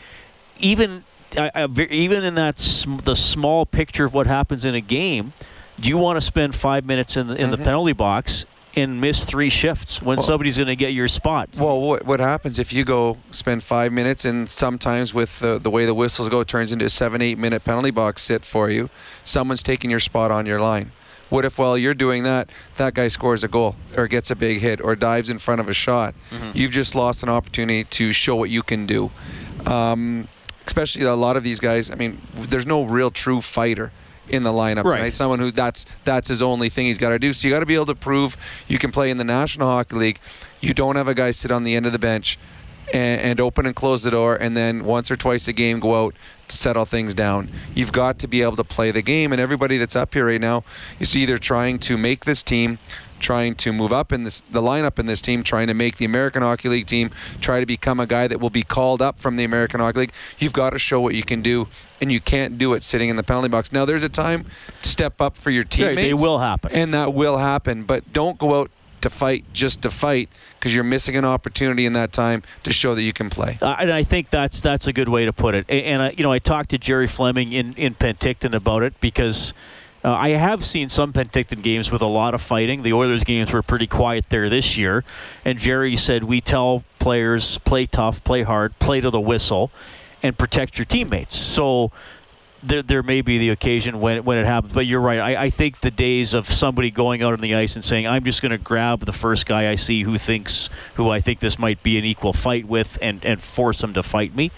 even I, I, even in that sm- the small picture of what happens in a game, do you want to spend five minutes in the, in the mm-hmm. penalty box and miss three shifts when Well- somebody's going to get your spot? Well, what, what happens if you go spend five minutes and sometimes with the, the way the whistles go, it turns into a seven, eight minute penalty box sit for you? Someone's taking your spot on your line. What if while you're doing that, that guy scores a goal or gets a big hit or dives in front of a shot? Mm-hmm. You've just lost an opportunity to show what you can do. Um, especially a lot of these guys. I mean, there's no real true fighter in the lineup Right. tonight. Someone who that's that's his only thing he's got to do. So you got to be able to prove you can play in the National Hockey League. You don't have a guy sit on the end of the bench and, and open and close the door, and then once or twice a game go out to settle things down. You've got to be able to play the game, and everybody that's up here right now is either trying to make this team. Trying to move up in this the lineup in this team, trying to make the American Hockey League team, try to become a guy that will be called up from the American Hockey League. You've got to show what you can do, and you can't do it sitting in the penalty box. Now, there's a time to step up for your teammates. they will happen. and that will happen. But don't go out to fight just to fight because you're missing an opportunity in that time to show that you can play. Uh, and I think that's that's a good way to put it. A- And, I, you know, I talked to Gerry Fleming in in Penticton about it because uh, I have seen some Penticton games with a lot of fighting. The Oilers games were pretty quiet there this year, and Gerry said we tell players play tough, play hard, play to the whistle, and protect your teammates. So. There, there may be the occasion when when it happens, but you're right. I, I think the days of somebody going out on the ice and saying, "I'm just going to grab the first guy I see who thinks who I think this might be an equal fight with, and and force him to fight me,"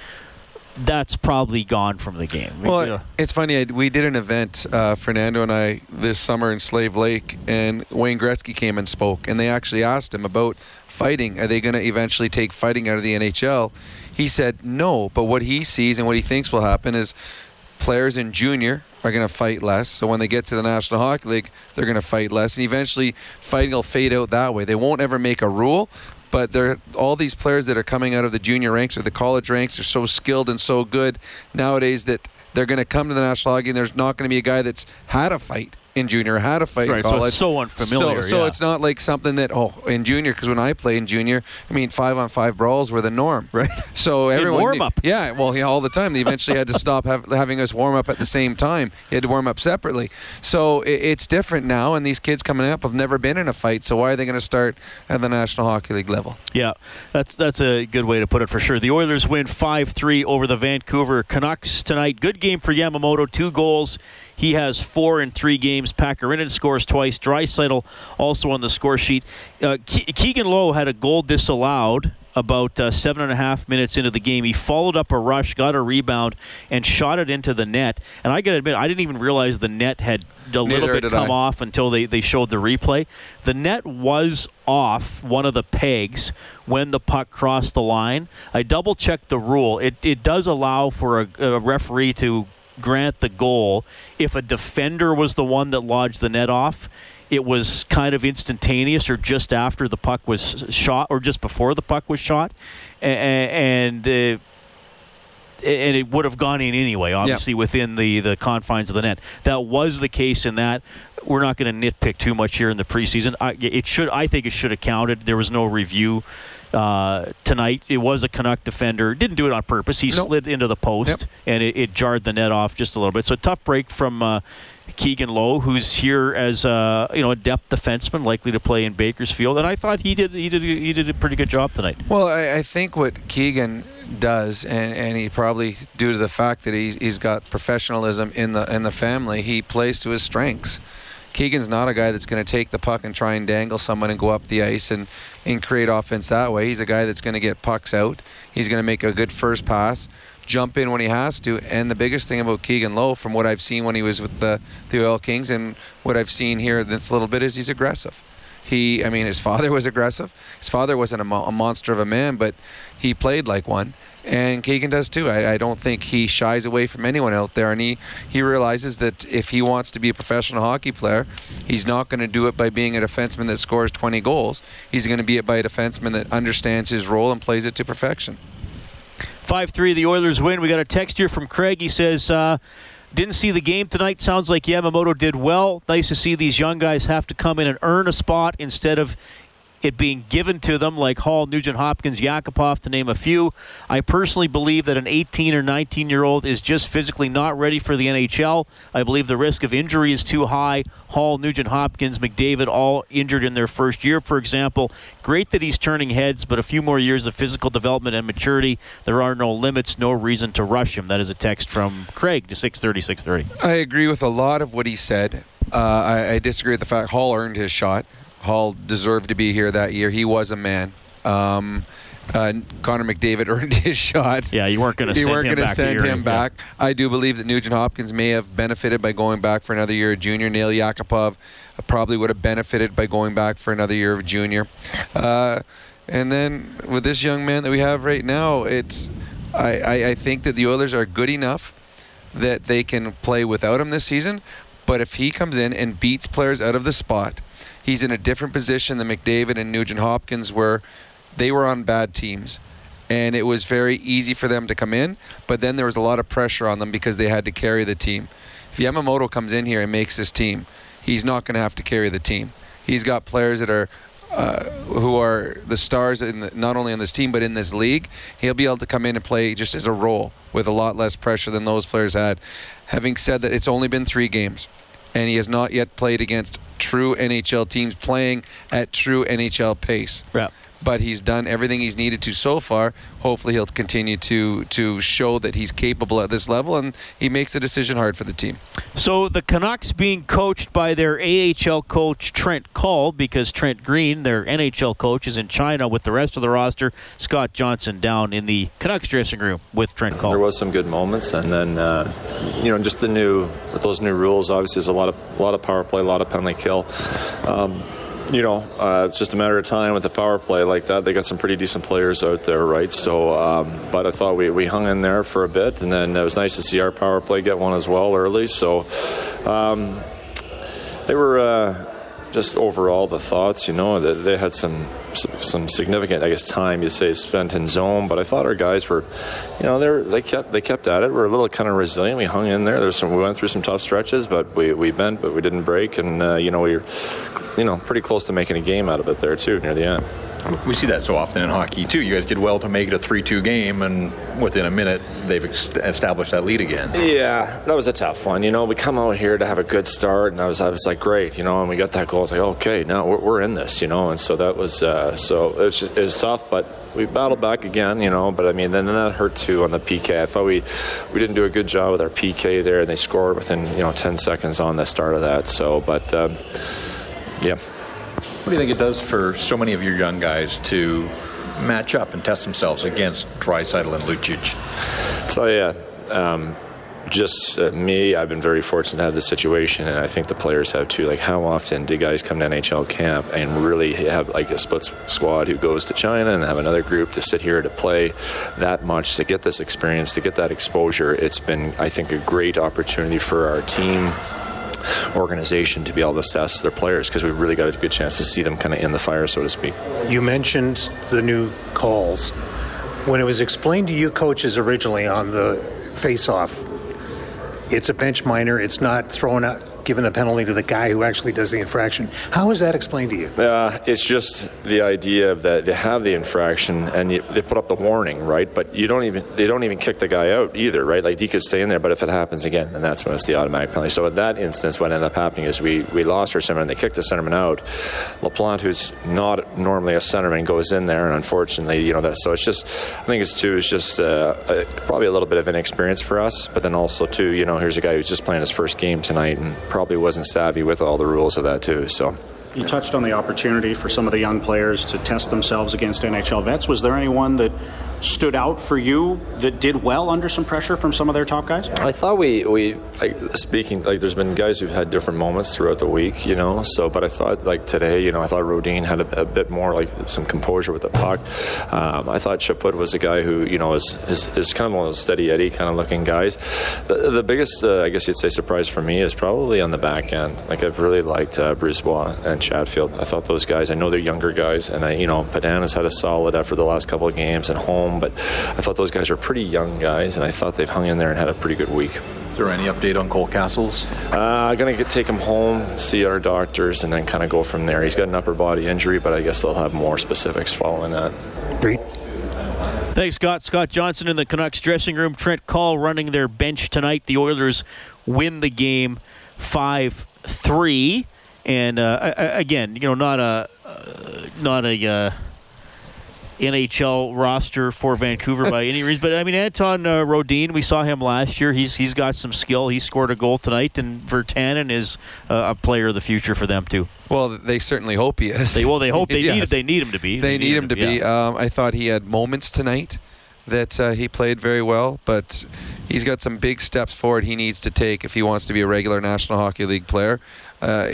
that's probably gone from the game. Well, Yeah. it's funny. I, we did an event, uh, Fernando and I, this summer in Slave Lake, and Wayne Gretzky came and spoke, and they actually asked him about fighting. Are they going to eventually take fighting out of the NHL? He said no, but what he sees and what he thinks will happen is players in junior are going to fight less. So when they get to the National Hockey League, they're going to fight less, and eventually fighting will fade out that way. They won't ever make a rule, but they're all these players that are coming out of the junior ranks or the college ranks are so skilled and so good nowadays that they're going to come to the National Hockey and there's not going to be a guy that's had a fight in junior, how to fight Right, in so it's so unfamiliar, So, so yeah. it's not like something that oh in junior because when I played in junior, I mean five on five brawls were the norm. Right. So everyone warm up. Yeah, well, yeah, all the time. They eventually had to stop have, having us warm up at the same time. You had to warm up separately. So it, it's different now, and these kids coming up have never been in a fight. So why are they going to start at the National Hockey League level? Yeah, that's that's a good way to put it for sure. The Oilers win 5-3 over the Vancouver Canucks tonight. Good game for Yamamoto, two goals. He has four in three games. Pakarinen scores twice. Draisaitl also on the score sheet. Uh, Ke- Keegan Lowe had a goal disallowed about uh, seven and a half minutes into the game. He followed up a rush, got a rebound, and shot it into the net. And I got to admit, I didn't even realize the net had a little bit come I. off until they, they showed the replay. The net was off one of the pegs when the puck crossed the line. I double checked the rule. It, it does allow for a, a referee to grant the goal if a defender was the one that lodged the net off. It was kind of instantaneous, or just after the puck was shot, or just before the puck was shot, A- a- and uh, and it would have gone in anyway, obviously within the, the confines of the net. That was the case in that. We're not going to nitpick too much here in the preseason. I, it should, I think, it should have counted. There was no review uh, tonight. It was a Canuck defender. Didn't do it on purpose. He Nope. slid into the post Yep. and it, it jarred the net off just a little bit. So tough break from uh, Keegan Lowe, who's here as a you know a depth defenseman, likely to play in Bakersfield. And I thought he did he did he did a pretty good job tonight. Well, I, I think what Keegan does, and, and he probably due to the fact that he's, he's got professionalism in the in the family, he plays to his strengths. Keegan's not a guy that's going to take the puck and try and dangle someone and go up the ice and, and create offense that way. He's a guy that's going to get pucks out. He's going to make a good first pass, jump in when he has to. And the biggest thing about Keegan Lowe, from what I've seen when he was with the the Oil Kings, and what I've seen here this little bit, is he's aggressive. He, I mean, his father was aggressive. His father wasn't a, mo- a monster of a man, but he played like one. And Keegan does too. I, I don't think he shies away from anyone out there, and he he realizes that if he wants to be a professional hockey player, he's not going to do it by being a defenseman that scores 20 goals. He's going to be it by a defenseman that understands his role and plays it to perfection. 5 3, the Oilers win. We got a text here from Craig. He says, uh, didn't see the game tonight. Sounds like Yamamoto did well. Nice to see these young guys have to come in and earn a spot instead of it being given to them, like Hall, Nugent Hopkins, Yakupov, to name a few. I personally believe that an 18 or 19 year old is just physically not ready for the NHL. I believe the risk of injury is too high. Hall, Nugent Hopkins, McDavid, all injured in their first year, for example. Great that he's turning heads, but a few more years of physical development and maturity. There are no limits, no reason to rush him. That is a text from Craig to 630, 630. I agree with a lot of what he said. Uh, I, I disagree with the fact Hall earned his shot. Hall deserved to be here that year. He was a man. Um, uh, Connor McDavid earned his shot. Yeah, you weren't going to You weren't him gonna back. send to him back. I do believe that Nugent Hopkins may have benefited by going back for another year of junior. Nail Yakupov probably would have benefited by going back for another year of junior. Uh, and then with this young man that we have right now, it's I, I, I think that the Oilers are good enough that they can play without him this season. But if he comes in and beats players out of the spot, he's in a different position than McDavid and Nugent Hopkins were. They were on bad teams. And it was very easy for them to come in, but then there was a lot of pressure on them because they had to carry the team. If Yamamoto comes in here and makes this team, he's not going to have to carry the team. He's got players that are uh, who are the stars the, not only on this team but in this league. He'll be able to come in and play just as a role with a lot less pressure than those players had. Having said that, it's only been three games, and he has not yet played against true NHL teams playing at true NHL pace. Yeah. But he's done everything he's needed to so far. Hopefully, he'll continue to to show that he's capable at this level, and he makes the decision hard for the team. So the Canucks being coached by their AHL coach Trent Cull because Trent Green, their NHL coach, is in China with the rest of the roster. Scott Johnson down in the Canucks dressing room with Trent Cull. There was some good moments, and then uh, you know just the new with those new rules. Obviously, there's a lot of a lot of power play, a lot of penalty kill. Um, you know, uh, it's just a matter of time with the power play like that. They got some pretty decent players out there, right? So, um, but I thought we, we hung in there for a bit, and then it was nice to see our power play get one as well early. So, um, they were uh, just overall the thoughts. You know, that they had some some significant, I guess, time you say spent in zone. But I thought our guys were, you know, they they kept they kept at it. We're a little kind of resilient. We hung in there. There's some we went through some tough stretches, but we, we bent, but we didn't break, and uh, you know we were, you know, pretty close to making a game out of it there too near the end. We see that so often in hockey too. You guys did well to make it a 3-2 game, and within a minute they've established that lead again. Yeah, that was a tough one. You know, we come out here to have a good start, and I was, I was like, great, you know, and we got that goal. I was like, okay, now we're, we're in this, you know, and so that was, uh, so it was, just, it was tough, but we battled back again, you know. But I mean, then that hurt too on the PK. I thought we we didn't do a good job with our PK there, and they scored within you know 10 seconds on the start of that. So, but um, yeah. What do you think it does for so many of your young guys to match up and test themselves against Draisaitl and Lucic? So yeah, um, just uh, me. I've been very fortunate to have this situation, and I think the players have too. Like, how often do guys come to NHL camp and really have like a split squad who goes to China and have another group to sit here to play that much to get this experience, to get that exposure? It's been, I think, a great opportunity for our team organization to be able to assess their players because we really got a good chance to see them kind of in the fire, so to speak. You mentioned the new calls. When it was explained to you coaches originally on the face-off, it's a bench minor. It's not thrown out, giving a penalty to the guy who actually does the infraction. How is that explained to you? Uh, it's just the idea of that they have the infraction and you, they put up the warning, right? But you don't even they don't even kick the guy out either, right? Like he could stay in there, but if it happens again, then that's when it's the automatic penalty. So in that instance, what ended up happening is we we lost our centerman. They kicked the centerman out. Laplante, who's not normally a centerman, goes in there, and unfortunately, you know that. So it's just I think it's too. It's just uh, uh, probably a little bit of inexperience for us, but then also too, you know, here's a guy who's just playing his first game tonight and probably wasn't savvy with all the rules of that too. So. You touched on the opportunity for some of the young players to test themselves against NHL vets. Was there anyone that stood out for you that did well under some pressure from some of their top guys? I thought we we like speaking like there's been guys who've had different moments throughout the week, you know. So, but I thought like today, you know, I thought Rodin had a, a bit more like some composure with the puck. Um, I thought Chipwood was a guy who you know is is, is kind of one of those steady Eddie kind of looking guys. The, the biggest, uh, I guess you'd say, surprise for me is probably on the back end. Like I've really liked uh, Brisebois and Chatfield. I thought those guys. I know they're younger guys, and I you know Padan has had a solid effort the last couple of games at home, but I thought those guys were pretty young guys, and I thought they've hung in there and had a pretty good week. Is there any update on Cole Cassels? Uh, I'm gonna get, take him home, see our doctors, and then kind of go from there. He's got an upper body injury, but I guess they'll have more specifics following that. Breed. Thanks, Scott. Scott Johnson in the Canucks dressing room. Trent Cull running their bench tonight. The Oilers win the game 5 3. And uh, again, you know, not a, uh, not a. NHL roster for Vancouver by any reason. But I mean, Anton uh, Rodin, we saw him last year. He's he's got some skill. He scored a goal tonight, and Virtanen is uh, a player of the future for them too. Well, they certainly hope he is. They, well, they hope they yes. need they need him to be. They, they need, him to be. Yeah. Um, I thought he had moments tonight that uh, he played very well, but he's got some big steps forward he needs to take if he wants to be a regular National Hockey League player. Uh,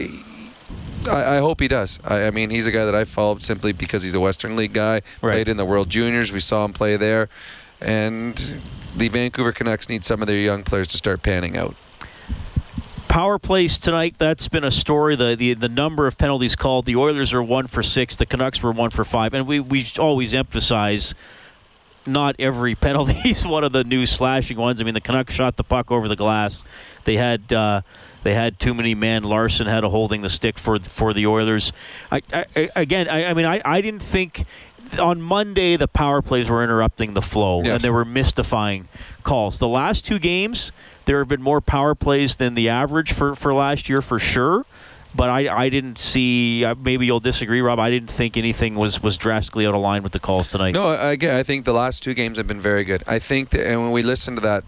I, I, hope he does. I, I, mean, he's a guy that I followed simply because he's a Western League guy. Right. Played in the World Juniors. We saw him play there, and the Vancouver Canucks need some of their young players to start panning out. Power plays tonight. That's been a story. The, the the number of penalties called. The Oilers are one for six. The Canucks were one for five. And we we always emphasize not every penalty is one of the new slashing ones. I mean, the Canucks shot the puck over the glass. They had. Uh, they had too many men. Larsson had a holding the stick for for the Oilers. I, I, again, I, I mean, I, I didn't think on Monday the power plays were interrupting the flow yes. and they were mystifying calls. The last two games, there have been more power plays than the average for, for last year for sure. But I, I didn't see. Uh, maybe you'll disagree, Rob. I didn't think anything was, was drastically out of line with the calls tonight. No, again, I think the last two games have been very good. I think that, and when we listen to that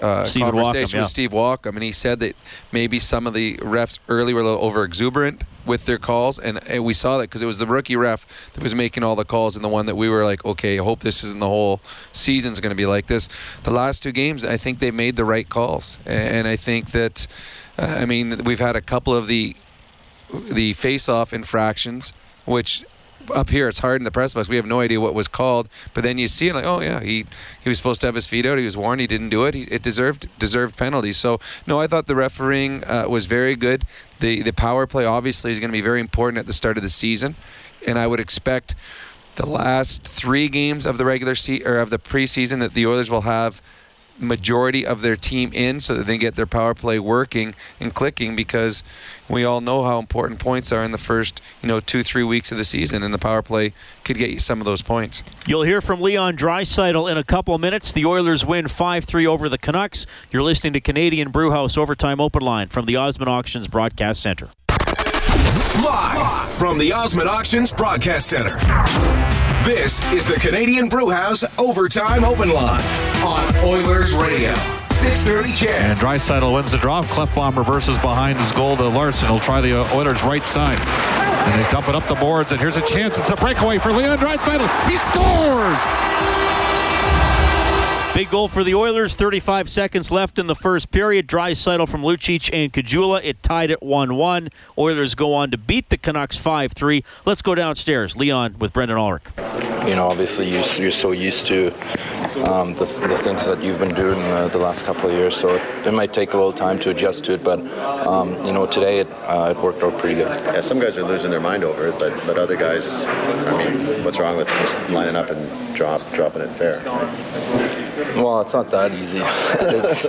uh, conversation yeah. with Steve Walkom, and he said that maybe some of the refs early were a little over exuberant with their calls, and, and we saw that because it was the rookie ref that was making all the calls, and the one that we were like, okay, I hope this isn't the whole season's going to be like this. The last two games, I think they made the right calls, and I think that, uh, I mean, we've had a couple of the the face-off infractions, which up here it's hard in the press box. We have no idea what was called, but then you see it like, oh yeah, he he was supposed to have his feet out. He was warned. He didn't do it. He, it deserved deserved penalties. So no, I thought the refereeing uh, was very good. The the power play obviously is going to be very important at the start of the season, and I would expect the last three games of the regular se- or of the preseason that the Oilers will have majority of their team in so that they get their power play working and clicking because we all know how important points are in the first you know two three weeks of the season and the power play could get you some of those points You'll hear from Leon Draisaitl in a couple of minutes. The Oilers win 5-3 over the Canucks. You're listening to Canadian Brewhouse Overtime Open Line from the Osmond Auctions Broadcast Center. Live from the Osmond Auctions Broadcast Center. This is the Canadian Brewhouse Overtime Open Line on Oilers Radio. 630 CHED. And Draisaitl wins the draw. Klefbom reverses behind his goal to Larsson. He'll try the uh, Oilers' right side. And they dump it up the boards, and here's a chance. It's a breakaway for Leon Draisaitl. He scores! Big goal for the Oilers. 35 seconds left in the first period. Dry Draisaitl from Lucic and Caggiula. It tied at 1-1. Oilers go on to beat the Canucks 5-3. Let's go downstairs. Leon with Brendan Ulrich. You know, obviously you, you're so used to um, the, the things that you've been doing uh, the last couple of years, so it, it, might take a little time to adjust to it. But um, you know, today it, uh, it worked out pretty good. Yeah, some guys are losing their mind over it, but but other guys, I mean, what's wrong with just lining up and drop dropping it fair? Well, it's not that easy. it's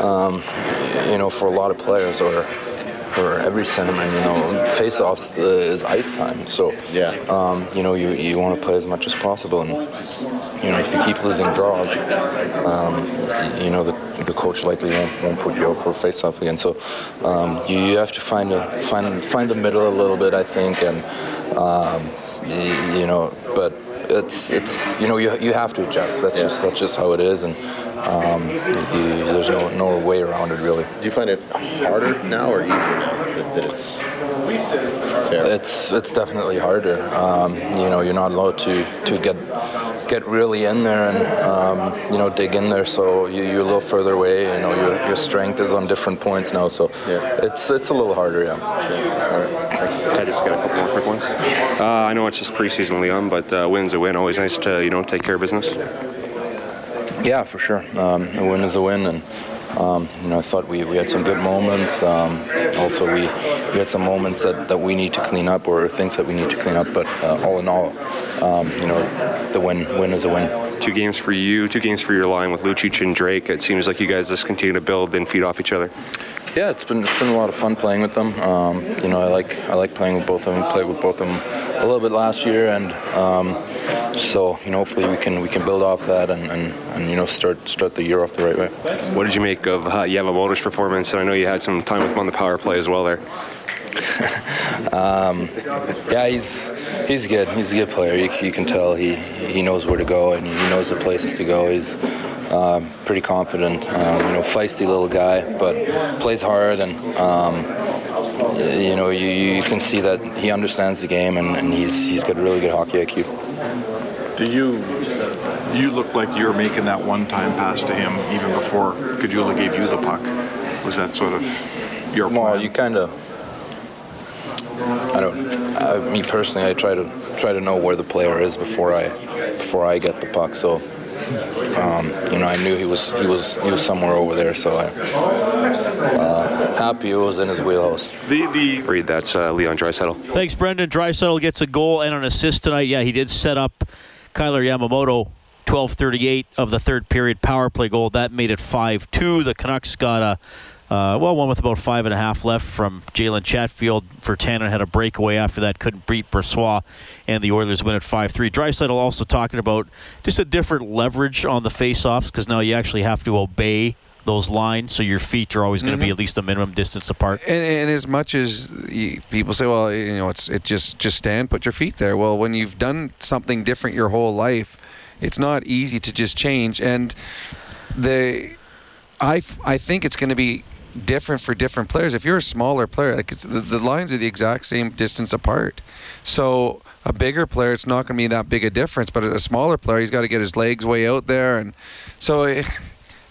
um, you know, for a lot of players or for every centerman, you know, face-offs uh, is ice time. So, yeah, um, you know, you, you want to play as much as possible, and you know, if you keep losing draws, um, you know, the, the coach likely won't, won't put you out for a face-off again. So, um, you, you have to find a find find the middle a little bit, I think, and um, you, you know, but it's it's you know you, you have to adjust. That's yeah. just that's just how it is, and um, you, there's no no way around it really. Do you find it harder now or easier now? that, that it's It's it's definitely harder. Um, you know, you're not allowed to, to get get really in there and um, you know dig in there. So you, you're a little further away. You know, your, your strength is on different points now. So it's it's a little harder. Yeah. I just got a couple more quick ones. Uh, I know it's just preseason, Leon, but uh, win's a win. Always nice to you know take care of business. Yeah, for sure. Um, a win is a win, and um, you know I thought we, we had some good moments. Um, also, we, we had some moments that, that we need to clean up or things that we need to clean up. But uh, all in all, um, you know, the win win is a win. Two games for you, two games for your line with Lucic and Drake. It seems like you guys just continue to build and feed off each other. Yeah, it's been it's been a lot of fun playing with them. Um, you know, I like I like playing with both of them. Played with both of them a little bit last year, and um, so you know, hopefully we can we can build off that and, and, and you know start start the year off the right way. What did you make of uh, Yamamoto's performance? And I know you had some time with him on the power play as well there. Um, yeah, he's he's good. He's a good player. You, you can tell he he knows where to go and he knows the places to go. He's um, pretty confident. Um, you know, feisty little guy, but plays hard and. Um, you know, you, you can see that he understands the game and, and he's he's got really good hockey IQ. Do you you look like you were making that one-time pass to him even before Caggiula gave you the puck? Was that sort of your plan? Well, you kind of. I don't. I, me personally, I try to try to know where the player is before I before I get the puck. So, um, you know, I knew he was he was he was somewhere over there. So I uh, happy it was in his wheelhouse. The the read that's uh, Leon Draisaitl. Thanks, Brendan. Draisaitl gets a goal and an assist tonight. Yeah, he did set up Kailer Yamamoto 12:38 of the third period power play goal. That made it 5-2. The Canucks got a uh, well, one with about five and a half left from Jalen Chatfield. Virtanen had a breakaway after that, couldn't beat Brossoit, and the Oilers win at 5-3. Draisaitl also talking about just a different leverage on the face-offs because now you actually have to obey those lines, so your feet are always going to be Mhm. at least a minimum distance apart. And, and as much as you, people say, well, you know, it's it just just stand, put your feet there. Well, when you've done something different your whole life, it's not easy to just change. And the, I f- I think it's going to be different for different players. If you're a smaller player, like the, the lines are the exact same distance apart. So a bigger player, it's not going to be that big a difference. But a smaller player, he's got to get his legs way out there, and so. It,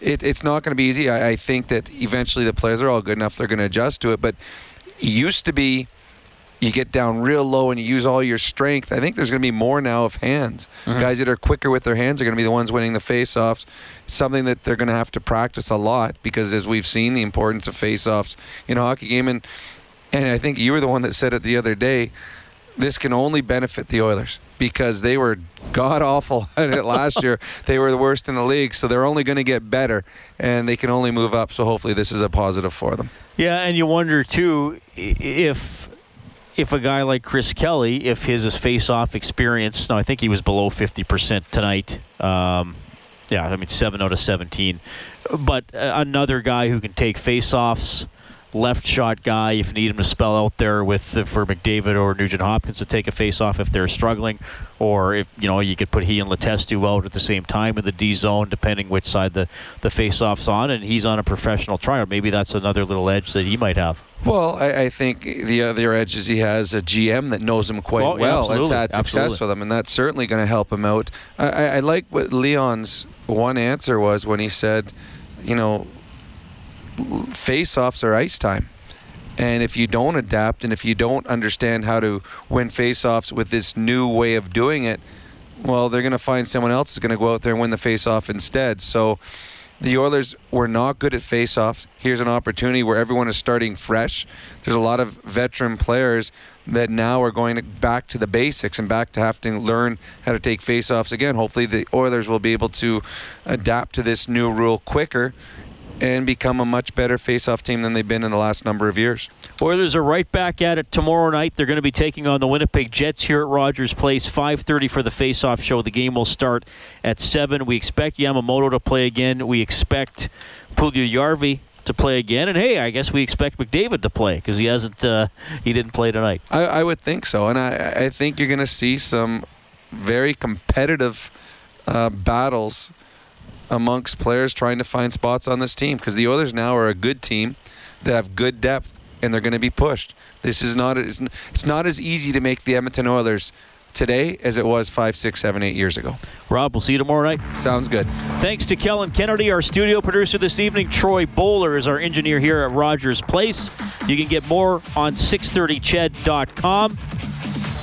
it, it's not going to be easy. I, I think that eventually the players are all good enough; they're going to adjust to it. But it used to be, you get down real low and you use all your strength. I think there's going to be more now of hands. Mhm. Guys that are quicker with their hands are going to be the ones winning the face-offs. Something that they're going to have to practice a lot because, as we've seen, the importance of face-offs in a hockey game. And and I think you were the one that said it the other day. This can only benefit the Oilers because they were god awful at it last year. They were the worst in the league, so they're only going to get better, and they can only move up. So hopefully, this is a positive for them. Yeah, and you wonder too if if a guy like Chris Kelly, if his face-off experience. Now I think he was below fifty percent tonight. Um, yeah, I mean seven out of seventeen. But uh, another guy who can take face-offs, left shot guy. If you need him to spell out there with uh, for McDavid or Nugent Hopkins to take a face-off if they're struggling, or if you know you could put he and Letestu out at the same time in the D zone, depending which side the the face-off's on, and he's on a professional trial. Maybe that's another little edge that he might have. Well, I, I think the other edge is he has a GM that knows him quite yeah, well. That's absolutely, had success with him, and that's certainly going to help him out. I, I, I like what Leon's one answer was when he said, you know, face-offs are ice time. And if you don't adapt and if you don't understand how to win face-offs with this new way of doing it, well, they're going to find someone else is going to go out there and win the face-off instead. So the Oilers were not good at face-offs. Here's an opportunity where everyone is starting fresh. There's a lot of veteran players that now are going back to the basics and back to having to learn how to take face-offs again. Hopefully the Oilers will be able to adapt to this new rule quicker and become a much better face-off team than they've been in the last number of years. Oilers are right back at it tomorrow night. They're going to be taking on the Winnipeg Jets here at Rogers Place. 5:30 for the face-off show. The game will start at seven. We expect Yamamoto to play again. We expect Puljujärvi to play again, and hey, I guess we expect McDavid to play because he hasn't. Uh, he didn't play tonight. I, I would think so, and I, I think you're going to see some very competitive uh, battles amongst players trying to find spots on this team because the Oilers now are a good team that have good depth and they're going to be pushed. This is not it's, it's not as easy to make the Edmonton Oilers today as it was five, six, seven, eight years ago. Rob, we'll see you tomorrow night. Sounds good. Thanks to Kellen Kennedy, our studio producer this evening. Troy Bowler is our engineer here at Rogers Place. You can get more on 630ched.com.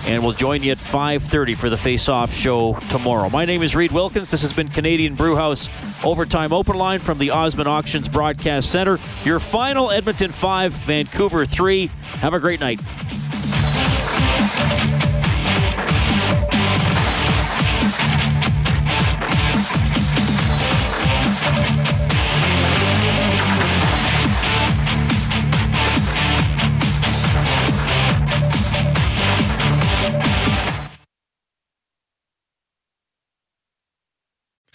And we'll join you at 5.30 for the Face-Off show tomorrow. My name is Reed Wilkins. This has been Canadian Brewhouse Overtime Open Line from the Osmond Auctions Broadcast Center. Your final Edmonton 5, Vancouver 3. Have a great night.